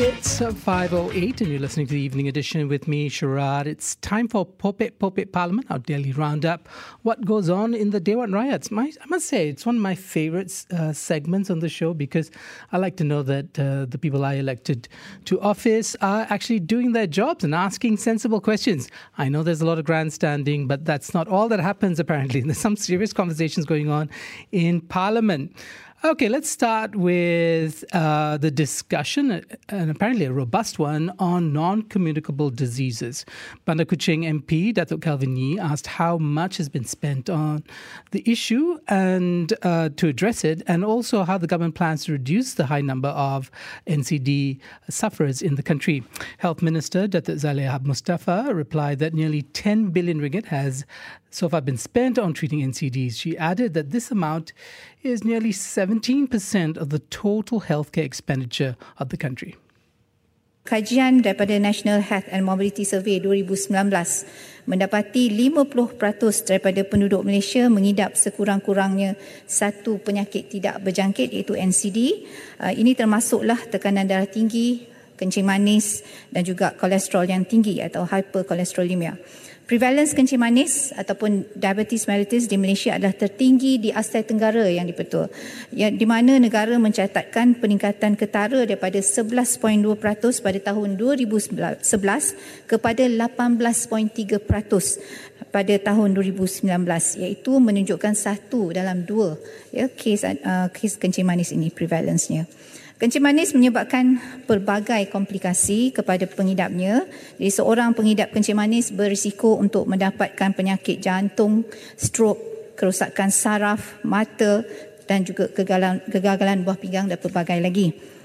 It's 5.08 and you're listening to the evening edition with me, Sharad. It's time for Popek Popek Parlimen, our daily roundup. What goes on in the Dewan Rakyat? My, I must say, it's one of my favorite uh, segments on the show because I like to know that uh, the people I elected to office are actually doing their jobs and asking sensible questions. I know there's a lot of grandstanding, but that's not all that happens apparently. There's some serious conversations going on in Parliament. Okay, let's start with uh, the discussion, and apparently a robust one, on non communicable diseases. Bandar Kuching MP Datuk Kelvin Yii asked how much has been spent on the issue and uh, to address it, and also how the government plans to reduce the high number of NCD sufferers in the country. Health Minister Datuk Zaliha Mustafa replied that nearly 10 billion ringgit has so far been spent on treating NCDs. She added that this amount is nearly 17% of the total healthcare expenditure of the country. Kajian daripada National Health and Mobility Survey 2019 mendapati 50% daripada penduduk Malaysia mengidap sekurang-kurangnya satu penyakit tidak berjangkit iaitu NCD. Uh, ini termasuklah tekanan darah tinggi, kencing manis dan juga kolesterol yang tinggi atau hyperkolesterolemia. Prevalence kencing manis ataupun diabetes mellitus di Malaysia adalah tertinggi di Asia Tenggara yang dipetul. Ya, di mana negara mencatatkan peningkatan ketara daripada 11.2% pada tahun 2011 kepada 18.3% pada tahun 2019 iaitu menunjukkan satu dalam dua ya kes uh, kes kencing manis ini prevalence-nya. Kencing manis menyebabkan pelbagai komplikasi kepada pengidapnya. Jadi seorang pengidap kencing manis berisiko untuk mendapatkan penyakit jantung, strok, kerosakan saraf, mata dan juga kegagalan, kegagalan buah pinggang dan pelbagai lagi.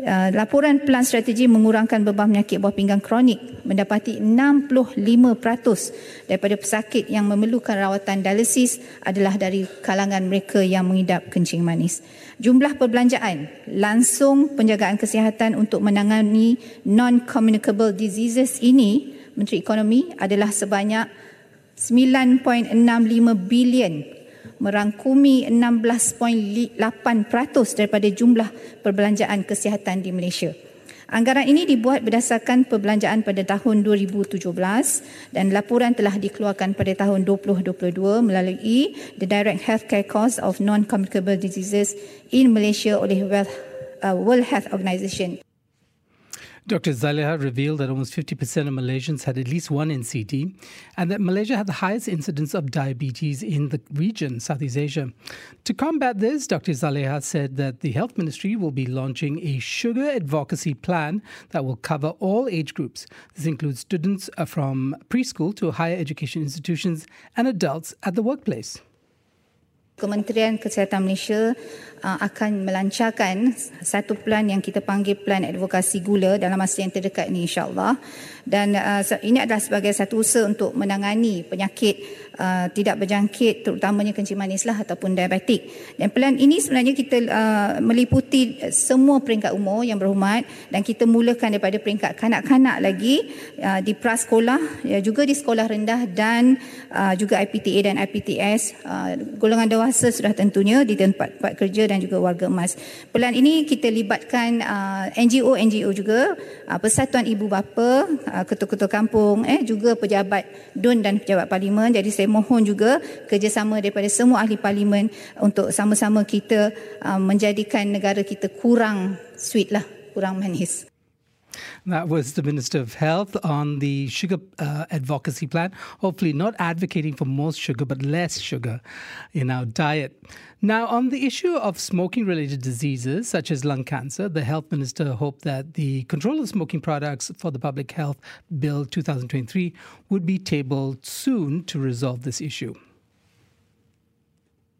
Uh, laporan pelan strategi mengurangkan beban penyakit buah pinggang kronik mendapati 65% daripada pesakit yang memerlukan rawatan dialisis adalah dari kalangan mereka yang mengidap kencing manis. Jumlah perbelanjaan langsung penjagaan kesihatan untuk menangani non-communicable diseases ini Menteri Ekonomi adalah sebanyak 9.65 bilion merangkumi 16.8% daripada jumlah perbelanjaan kesihatan di Malaysia. Anggaran ini dibuat berdasarkan perbelanjaan pada tahun 2017 dan laporan telah dikeluarkan pada tahun 2022 melalui The Direct Healthcare Cost of Non-Communicable Diseases in Malaysia oleh uh, World Health Organization. Dr. Zaliha revealed that almost 50% of Malaysians had at least one NCD and that Malaysia had the highest incidence of diabetes in the region, Southeast Asia. To combat this, Dr. Zaliha said that the Health Ministry will be launching a sugar advocacy plan that will cover all age groups. This includes students uh, from preschool to higher education institutions and adults at the workplace. Kementerian Kesihatan Malaysia akan melancarkan satu plan yang kita panggil plan advokasi gula dalam masa yang terdekat ini insyaAllah. Dan uh, ini adalah sebagai satu usaha untuk menangani penyakit uh, tidak berjangkit terutamanya kencing manis lah ataupun diabetik. Dan plan ini sebenarnya kita uh, meliputi semua peringkat umur yang berhormat dan kita mulakan daripada peringkat kanak-kanak lagi uh, di prasekolah, ya, juga di sekolah rendah dan uh, juga IPTA dan IPTS. Uh, golongan dewasa sudah tentunya di tempat-tempat kerja dan juga warga emas. Pelan ini kita libatkan uh, NGO-NGO juga, uh, Persatuan Ibu Bapa, uh, ketua-ketua kampung, eh juga pejabat DUN dan pejabat parlimen. Jadi saya mohon juga kerjasama daripada semua ahli parlimen untuk sama-sama kita menjadikan negara kita kurang sweet lah, kurang manis. That was the Minister of Health on the sugar uh, advocacy plan. Hopefully, not advocating for more sugar, but less sugar in our diet. Now, on the issue of smoking related diseases such as lung cancer, the Health Minister hoped that the Control of Smoking Products for the Public Health Bill 2023 would be tabled soon to resolve this issue.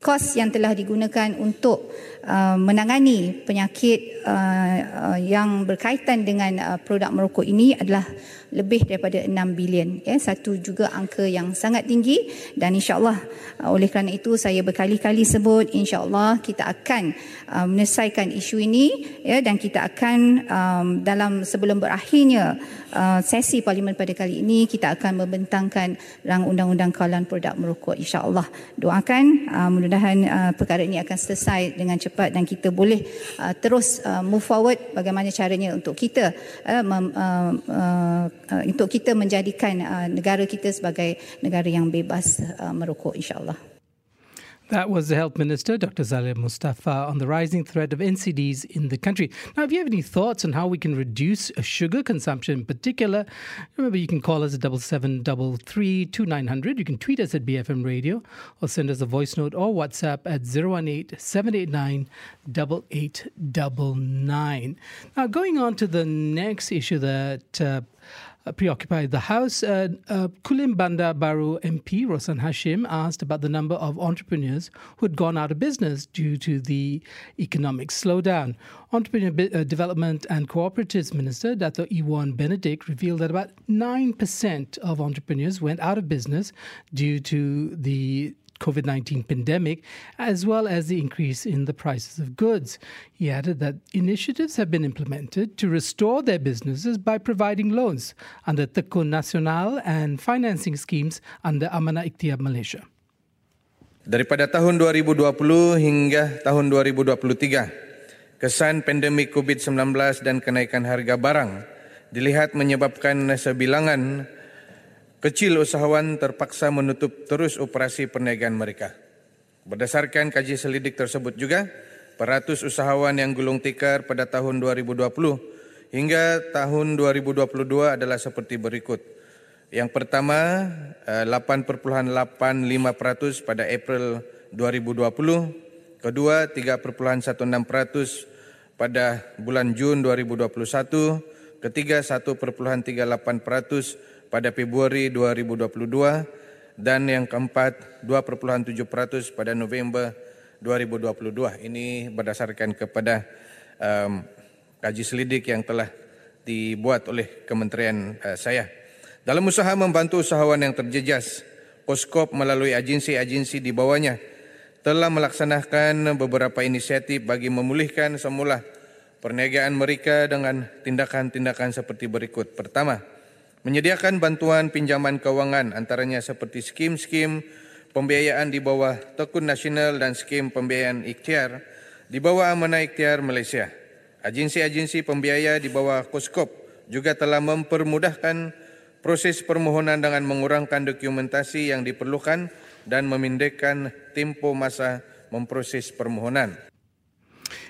Kos yang telah digunakan untuk uh, menangani penyakit uh, uh, yang berkaitan dengan uh, produk merokok ini adalah lebih daripada 6 bilion ya. Satu juga angka yang sangat tinggi. Dan insyaallah uh, oleh kerana itu saya berkali-kali sebut insyaallah kita akan uh, menyelesaikan isu ini ya. Dan kita akan um, dalam sebelum berakhirnya uh, sesi parlimen pada kali ini kita akan membentangkan rang undang-undang kawalan produk merokok. Insyaallah doakan uh, mudah-mudahan uh, perkara ini akan selesai dengan cepat dan kita boleh uh, terus uh, move forward bagaimana caranya untuk kita uh, mem, uh, uh, uh, untuk kita menjadikan uh, negara kita sebagai negara yang bebas uh, merokok insyaallah That was the Health Minister, Dr. Zaliha Mustafa, on the rising threat of NCDs in the country. Now, if you have any thoughts on how we can reduce sugar consumption in particular, remember you can call us at double seven double three two nine hundred. You can tweet us at BFM Radio or send us a voice note or WhatsApp at 018 789 8899. Now, going on to the next issue that uh, uh, preoccupied the House. Uh, Kulim Bandar Baharu MP Roslan Hashim asked about the number of entrepreneurs who had gone out of business due to the economic slowdown. Entrepreneur uh, Development and Cooperatives Minister Dato Ewon Benedick revealed that about 9% of entrepreneurs went out of business due to the COVID 19 pandemic, as well as the increase in the prices of goods. He added that initiatives have been implemented to restore their businesses by providing loans under Tekun Nasional and financing schemes under Amanah Ikhtiar Malaysia. Daripada tahun 2020 hingga tahun 2023, kesan pandemik COVID-19 dan kenaikan harga barang dilihat menyebabkan sebilangan kecil usahawan terpaksa menutup terus operasi perniagaan mereka. Berdasarkan kaji selidik tersebut juga, peratus usahawan yang gulung tikar pada tahun 2020 hingga tahun 2022 adalah seperti berikut. Yang pertama, 8,85% eh, pada April 2020, kedua 3,16% pada bulan Jun 2021, ketiga 1,38% pada Februari 2022 dan yang keempat 2.7% pada November 2022. Ini berdasarkan kepada um, kaji selidik yang telah dibuat oleh kementerian uh, saya. Dalam usaha membantu usahawan yang terjejas, Poskop melalui agensi-agensi di bawahnya telah melaksanakan beberapa inisiatif bagi memulihkan semula perniagaan mereka dengan tindakan-tindakan seperti berikut. Pertama, menyediakan bantuan pinjaman kewangan antaranya seperti skim-skim pembiayaan di bawah Tekun Nasional dan skim pembiayaan ikhtiar di bawah Amanah Ikhtiar Malaysia. Agensi-agensi pembiaya di bawah Koskop juga telah mempermudahkan proses permohonan dengan mengurangkan dokumentasi yang diperlukan dan memindahkan tempo masa memproses permohonan.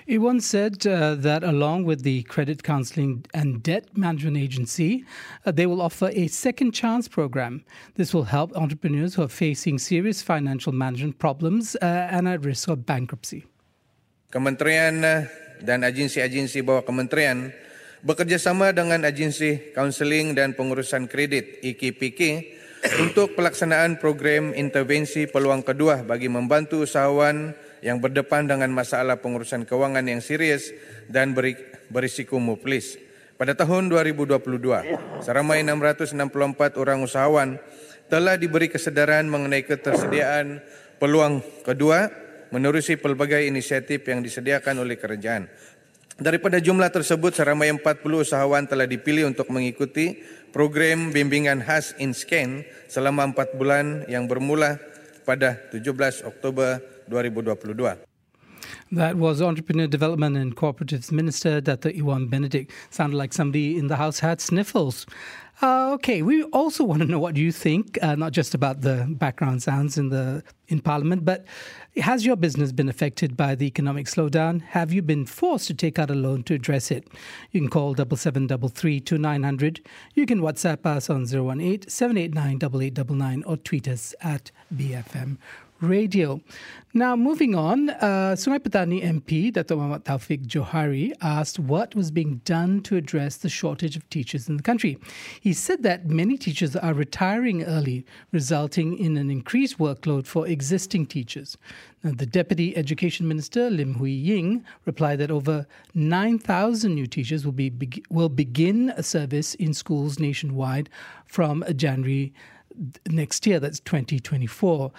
Ewon said uh, that along with the Credit Counseling and Debt Management Agency, uh, they will offer a second chance program. This will help entrepreneurs who are facing serious financial management problems uh, and at risk of bankruptcy. Kementerian uh, dan agensi-agensi bawah kementerian bekerjasama dengan agensi kaunseling dan pengurusan kredit AKPK untuk pelaksanaan program intervensi peluang kedua bagi membantu usahawan yang berdepan dengan masalah pengurusan kewangan yang serius dan berisiko muflis. Pada tahun 2022, seramai 664 orang usahawan telah diberi kesedaran mengenai ketersediaan peluang kedua menerusi pelbagai inisiatif yang disediakan oleh kerajaan. Daripada jumlah tersebut, seramai 40 usahawan telah dipilih untuk mengikuti program bimbingan khas InScan selama 4 bulan yang bermula pada 17 Oktober 2022. That was Entrepreneur Development and Cooperatives Minister Dr. Ewon Benedick. Sounded like somebody in the house had sniffles. Uh, okay, we also want to know what you think, uh, not just about the background sounds in the in Parliament, but has your business been affected by the economic slowdown? Have you been forced to take out a loan to address it? You can call double seven double three two nine hundred. You can WhatsApp us on 018 789 8899 or tweet us at BFM Radio. Now, moving on, uh, Sungai Petani MP Dr. Muhammad Taufik Johari asked what was being done to address the shortage of teachers in the country. He said that many teachers are retiring early, resulting in an increased workload for existing teachers. Now, the Deputy Education Minister, Lim Hui Ying, replied that over 9,000 new teachers will, be, will begin a service in schools nationwide from January next year, that's 2024,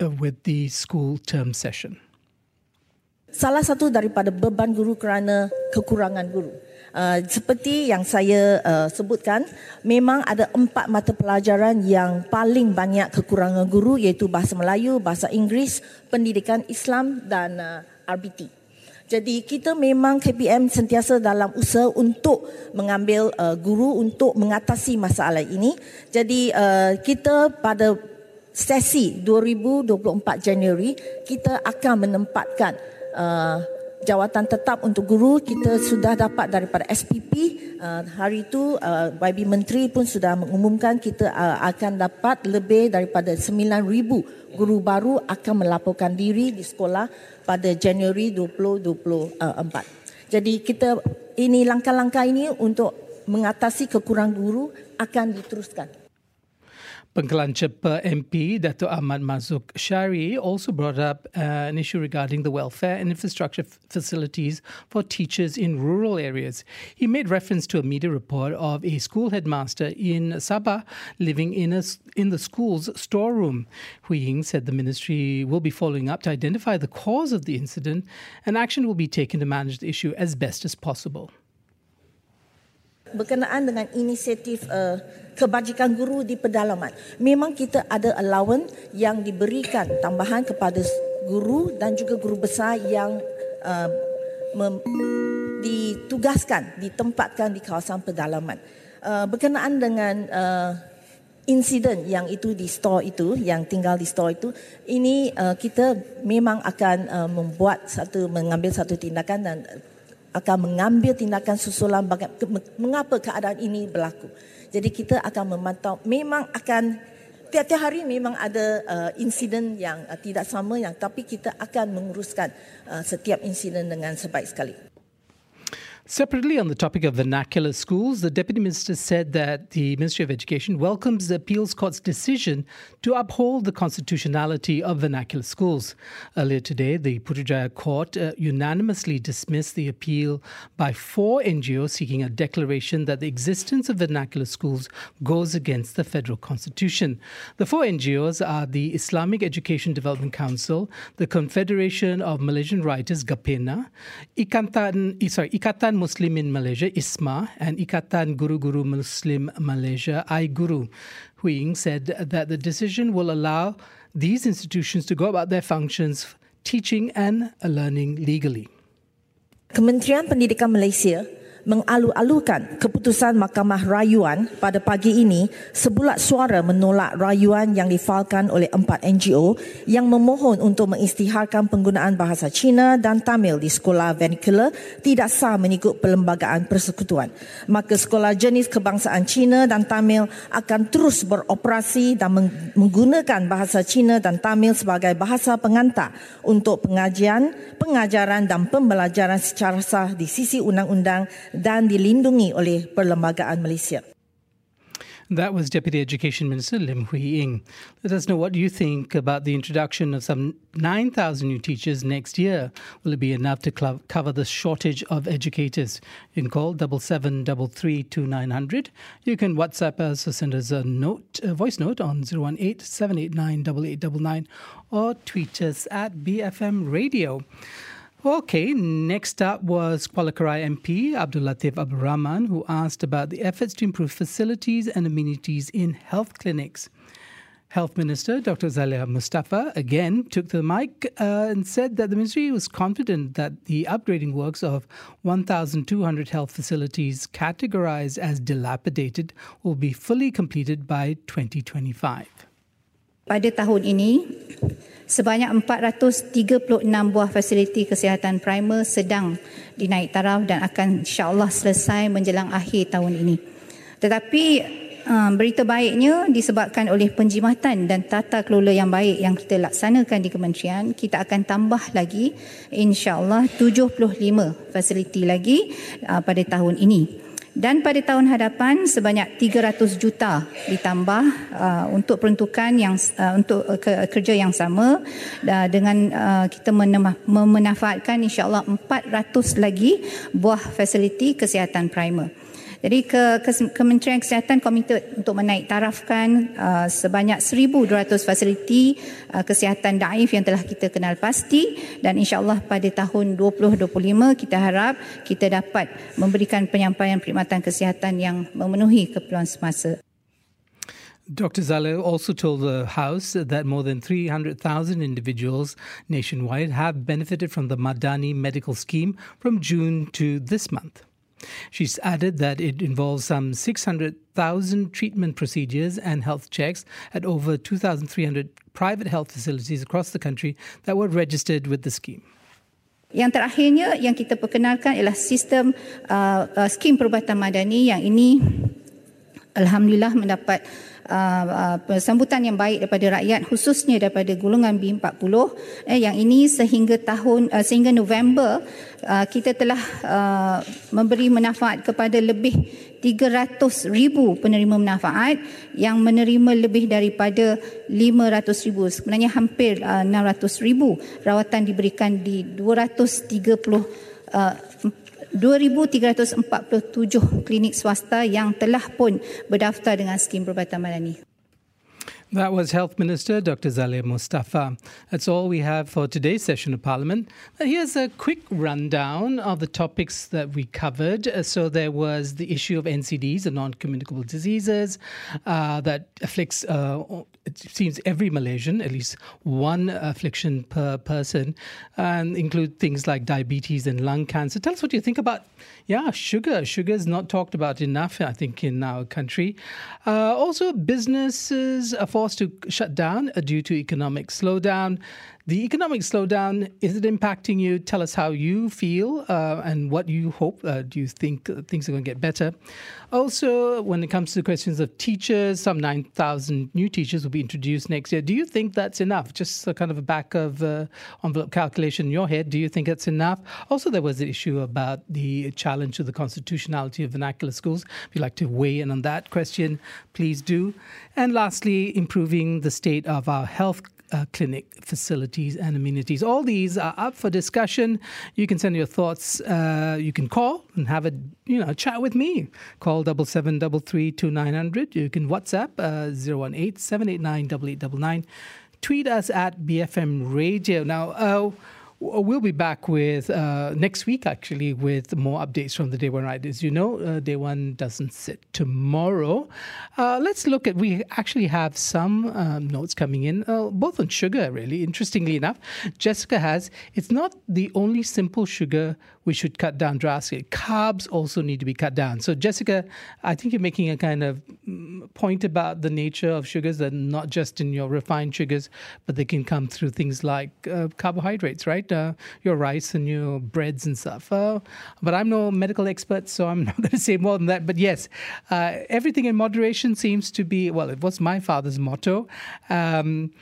uh, with the school term session. Salah satu daripada beban guru kerana kekurangan guru. Uh, seperti yang saya uh, sebutkan, memang ada empat mata pelajaran yang paling banyak kekurangan guru iaitu Bahasa Melayu, Bahasa Inggeris, Pendidikan Islam dan uh, RBT. Jadi kita memang KPM sentiasa dalam usaha untuk mengambil uh, guru untuk mengatasi masalah ini. Jadi uh, kita pada sesi 2024 Januari kita akan menempatkan uh, jawatan tetap untuk guru kita sudah dapat daripada SPP uh, hari itu uh, YB Menteri pun sudah mengumumkan kita uh, akan dapat lebih daripada 9000 guru baru akan melaporkan diri di sekolah pada Januari 2024. Jadi kita ini langkah-langkah ini untuk mengatasi kekurangan guru akan diteruskan. Pengkalan Chepa MP Dato Ahmad Marzuk Shaary also brought up uh, an issue regarding the welfare and infrastructure f- facilities for teachers in rural areas. He made reference to a media report of a school headmaster in Sabah living in, a, in the school's storeroom. Hui Ying said the ministry will be following up to identify the cause of the incident and action will be taken to manage the issue as best as possible. Berkenaan dengan inisiatif uh, kebajikan guru di pedalaman. Memang kita ada allowance yang diberikan tambahan kepada guru dan juga guru besar yang uh, mem- ditugaskan, ditempatkan di kawasan pedalaman. Uh, berkenaan dengan uh, insiden yang itu di store itu, yang tinggal di store itu, ini uh, kita memang akan uh, membuat satu, mengambil satu tindakan dan akan mengambil tindakan susulan mengapa keadaan ini berlaku. Jadi kita akan memantau memang akan tiap-tiap hari memang ada uh, insiden yang uh, tidak sama yang tapi kita akan menguruskan uh, setiap insiden dengan sebaik sekali. Separately, on the topic of vernacular schools, the Deputy Minister said that the Ministry of Education welcomes the Appeals Court's decision to uphold the constitutionality of vernacular schools. Earlier today, the Putrajaya Court uh, unanimously dismissed the appeal by four NGOs seeking a declaration that the existence of vernacular schools goes against the federal constitution. The four NGOs are the Islamic Education Development Council, the Confederation of Malaysian Writers, GAPENA, Ikatan, sorry, Ikatan Ikatan Muslimin Malaysia, ISMA, and Ikatan Guru Guru Muslim Malaysia, iGuru. Hui Ying said that the decision will allow these institutions to go about their functions, teaching and learning legally. Kementerian Pendidikan Malaysia mengalu-alukan keputusan Mahkamah Rayuan pada pagi ini sebulat suara menolak rayuan yang difalkan oleh empat NGO yang memohon untuk mengistiharkan penggunaan bahasa Cina dan Tamil di sekolah vernacular tidak sah mengikut perlembagaan persekutuan. Maka sekolah jenis kebangsaan Cina dan Tamil akan terus beroperasi dan menggunakan bahasa Cina dan Tamil sebagai bahasa pengantar untuk pengajian, pengajaran dan pembelajaran secara sah di sisi undang-undang dan dilindungi oleh Perlembagaan Malaysia. That was Deputy Education Minister Lim Hui Ying. Let us know what you think about the introduction of some 9,000 new teachers next year. Will it be enough to cl- cover the shortage of educators? You can call double seven double three two nine hundred. You can WhatsApp us or send us a note, a voice note on 018 789 or tweet us at BFM Radio. Okay, next up was Kuala Krai MP Abdul Latif Abdul Rahman, who asked about the efforts to improve facilities and amenities in health clinics. Health Minister Dr. Zaliha Mustafa again took the mic uh, and said that the ministry was confident that the upgrading works of 1,200 health facilities categorized as dilapidated will be fully completed by 2025. Pada tahun ini, sebanyak 436 buah fasiliti kesihatan primer sedang dinaik taraf dan akan insyaAllah selesai menjelang akhir tahun ini. Tetapi uh, berita baiknya disebabkan oleh penjimatan dan tata kelola yang baik yang kita laksanakan di kementerian, kita akan tambah lagi insya-Allah 75 fasiliti lagi uh, pada tahun ini. Dan pada tahun hadapan sebanyak 300 juta ditambah uh, untuk peruntukan yang uh, untuk uh, kerja yang sama uh, dengan uh, kita memanfaatkan insya-Allah 400 lagi buah fasiliti kesihatan primer. Jadi ke, ke Kementerian Kesihatan komited untuk menaik tarafkan uh, sebanyak 1,200 fasiliti uh, kesihatan daif yang telah kita kenal pasti dan insyaAllah pada tahun 2025 kita harap kita dapat memberikan penyampaian perkhidmatan kesihatan yang memenuhi keperluan semasa. Dr. Zale also told the House that more than 300,000 individuals nationwide have benefited from the Madani medical scheme from June to this month. She's added that it involves some 600,000 treatment procedures and health checks at over 2,300 private health facilities across the country that were registered with the scheme. Yang terakhirnya yang kita perkenalkan ialah sistem uh, uh, skim perubatan madani yang ini alhamdulillah mendapat uh, uh, sambutan yang baik daripada rakyat khususnya daripada golongan B40 eh, yang ini sehingga tahun uh, sehingga November uh, kita telah uh, memberi manfaat kepada lebih 300 ribu penerima manfaat yang menerima lebih daripada 500 ribu. Sebenarnya hampir uh, 600 ribu rawatan diberikan di 230 uh, 2,347 klinik swasta yang telah pun berdaftar dengan skim perubatan madani. That was Health Minister Dr. Zaliha Mustafa. That's all we have for today's session of Parliament. Here's a quick rundown of the topics that we covered. Uh, so there was the issue of NCDs, the non-communicable diseases, uh, that afflicts, uh, it seems, every Malaysian, at least one affliction per person, and include things like diabetes and lung cancer. Tell us what you think about, yeah, sugar. Sugar is not talked about enough, I think, in our country. Uh, also, businesses are forced to shut down due to economic slowdown. The economic slowdown, is it impacting you? Tell us how you feel uh, and what you hope. Uh, do you think things are going to get better? Also, when it comes to the questions of teachers, some 9,000 new teachers will be introduced next year. Do you think that's enough? Just a kind of a back of uh, envelope calculation in your head. Do you think that's enough? Also, there was the issue about the challenge to the constitutionality of vernacular schools. If you'd like to weigh in on that question, please do. And lastly, improving the state of our health uh, clinic facilities and amenities. All these are up for discussion. You can send your thoughts. Uh, you can call and have a you know chat with me. Call double seven double three two nine hundred. You can WhatsApp uh, zero one eight seven eight nine double eight double nine. Tweet us at BFM Radio. Now. Uh, We'll be back with uh, next week, actually, with more updates from the Dewan Rakyat. As you know, uh, Day One doesn't sit tomorrow. Uh, let's look at, we actually have some um, notes coming in, uh, both on sugar, really. Interestingly enough, Jessica has, it's not the only simple sugar we should cut down drastically. Carbs also need to be cut down. So, Jessica, I think you're making a kind of mm, point about the nature of sugars that not just in your refined sugars, but they can come through things like uh, carbohydrates, right? Uh, your rice and your breads and stuff. Uh, but I'm no medical expert, so I'm not going to say more than that. But yes, uh, everything in moderation seems to be, well, it was my father's motto. Um,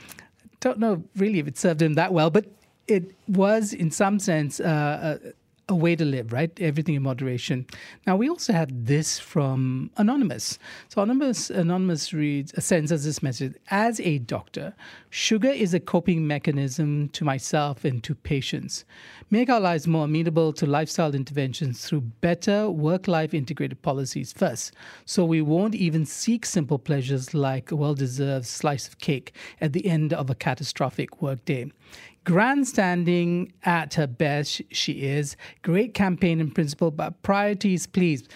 don't know really if it served him that well, but it was, in some sense, uh, uh a way to live, right? Everything in moderation. Now we also had this from Anonymous. So Anonymous Anonymous reads sends us this message. As a doctor, sugar is a coping mechanism to myself and to patients. Make our lives more amenable to lifestyle interventions through better work-life integrated policies first. So we won't even seek simple pleasures like a well-deserved slice of cake at the end of a catastrophic workday grandstanding at her best, she is. Great campaign in principle, but priorities, please.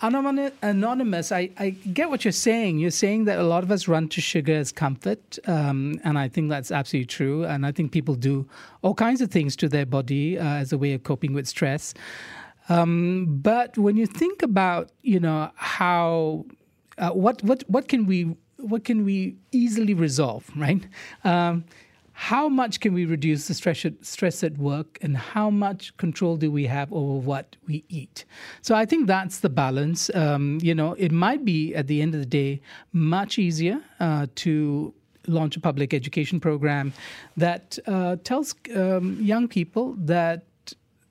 Anonymous, I, I get what you're saying. You're saying that a lot of us run to sugar as comfort, um, and I think that's absolutely true. And I think people do all kinds of things to their body uh, as a way of coping with stress. Um, but when you think about, you know, how uh, what what what can we what can we easily resolve, right? Um, how much can we reduce the stress at, stress at work and how much control do we have over what we eat? So I think that's the balance. Um, you know, it might be at the end of the day much easier uh, to launch a public education program that uh, tells um, young people that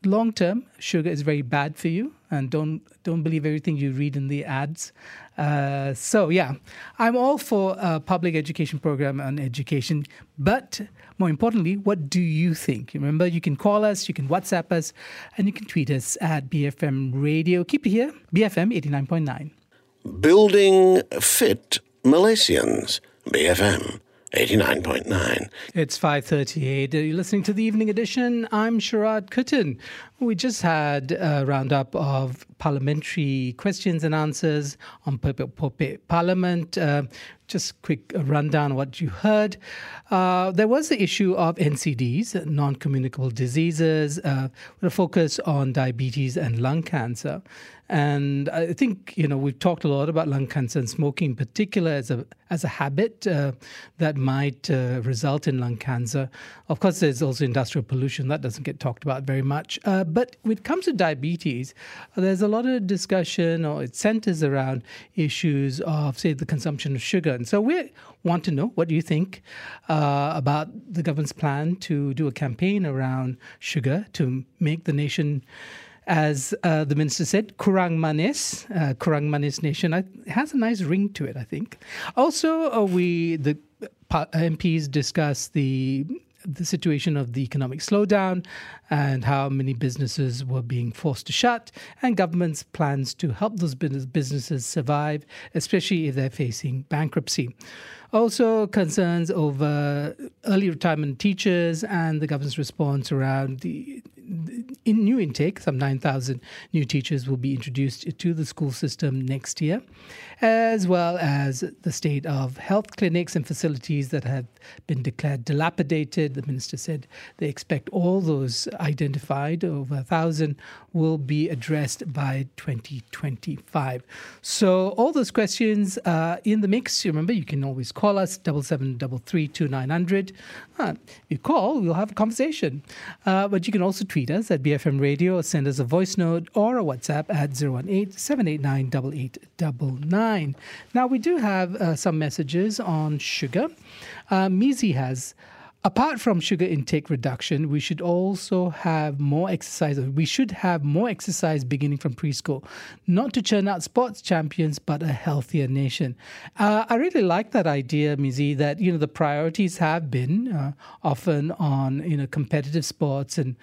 long term sugar is very bad for you and don't don't believe everything you read in the ads. Uh, so yeah i'm all for a public education program on education but more importantly what do you think? Remember you can call us you can whatsapp us and you can tweet us at bfm radio. Keep it here bfm 89.9 building fit malaysians bfm 89.9. It's 5.38. You're listening to the evening edition. I'm Sharad Kuttan. We just had a roundup of parliamentary questions and answers on Parliament. Uh, just quick rundown what you heard. Uh, there was the issue of NCDs, non-communicable diseases, uh, with a focus on diabetes and lung cancer. And I think you know we've talked a lot about lung cancer and smoking, in particular as a as a habit uh, that might uh, result in lung cancer. Of course, there's also industrial pollution that doesn't get talked about very much. Uh, but when it comes to diabetes, there's a lot of discussion, or it centers around issues of, say, the consumption of sugar. And so we want to know what do you think uh, about the government's plan to do a campaign around sugar to make the nation as uh, the minister said, Kurang Manis, uh, Kurang Manis Nation. It has a nice ring to it, I think. Also, uh, we the MPs discussed the the situation of the economic slowdown and how many businesses were being forced to shut, and government's plans to help those businesses survive, especially if they're facing bankruptcy. Also, concerns over early retirement teachers and the government's response around the in new intake, some 9,000 new teachers will be introduced to the school system next year, as well as the state of health clinics and facilities that have been declared dilapidated. The minister said they expect all those identified, over a thousand, will be addressed by 2025. So all those questions are in the mix. Remember, you can always call us, double seven double three two nine hundred. Uh, you call, we'll have a conversation. Uh, but you can also tweet us at BFM Radio or send us a voice note or a WhatsApp at 018 789 8899. Now, we do have uh, some messages on sugar. Uh, Mizi has apart from sugar intake reduction, we should also have more exercise. We should have more exercise beginning from preschool, not to churn out sports champions, but a healthier nation. Uh, I really like that idea, Mizi, that you know the priorities have been uh, often on you know competitive sports and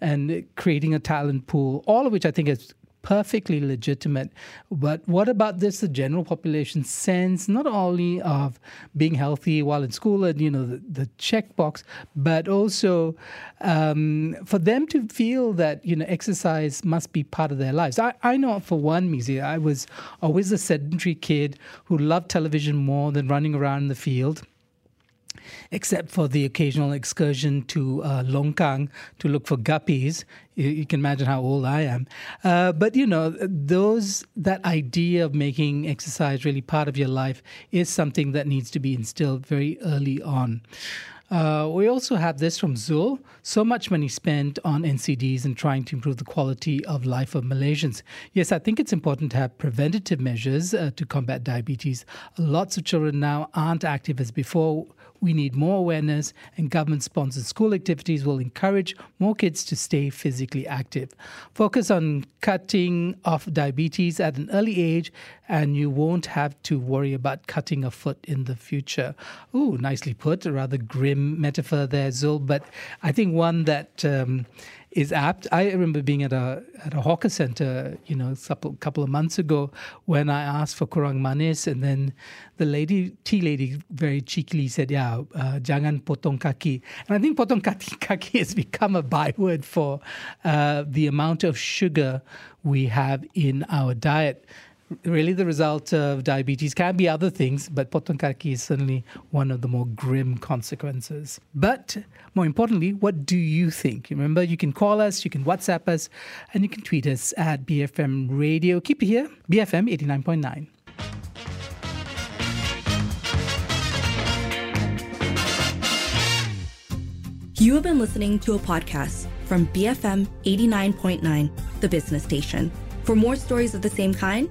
and creating a talent pool, all of which I think is perfectly legitimate. But what about this, the general population sense not only of being healthy while in school and, you know, the, the checkbox, but also um, for them to feel that, you know, exercise must be part of their lives. I, I know for one, Mizi, I was always a sedentary kid who loved television more than running around in the field except for the occasional excursion to uh, Longkang to look for guppies. You, you, can imagine how old I am. Uh, but you know, those that idea of making exercise really part of your life is something that needs to be instilled very early on. Uh, we also have this from Zul. So much money spent on NCDs and trying to improve the quality of life of Malaysians. Yes, I think it's important to have preventative measures uh, to combat diabetes. Lots of children now aren't active as before we need more awareness, and government sponsored school activities will encourage more kids to stay physically active. Focus on cutting off diabetes at an early age, and you won't have to worry about cutting a foot in the future. Ooh, nicely put. A rather grim metaphor there, Zul, but I think one that. Um, is apt. I remember being at a at a hawker center, you know, a couple, of months ago when I asked for kurang manis, and then the lady, tea lady, very cheekily said, "Yeah, uh, jangan potong kaki." And I think potong kaki, kaki has become a byword for uh, the amount of sugar we have in our diet really the result of diabetes can be other things, but potong kaki is certainly one of the more grim consequences. But more importantly, what do you think? Remember, you can call us, you can WhatsApp us, and you can tweet us at BFM Radio. Keep it here, BFM 89.9. You have been listening to a podcast from BFM 89.9, the business station. For more stories of the same kind,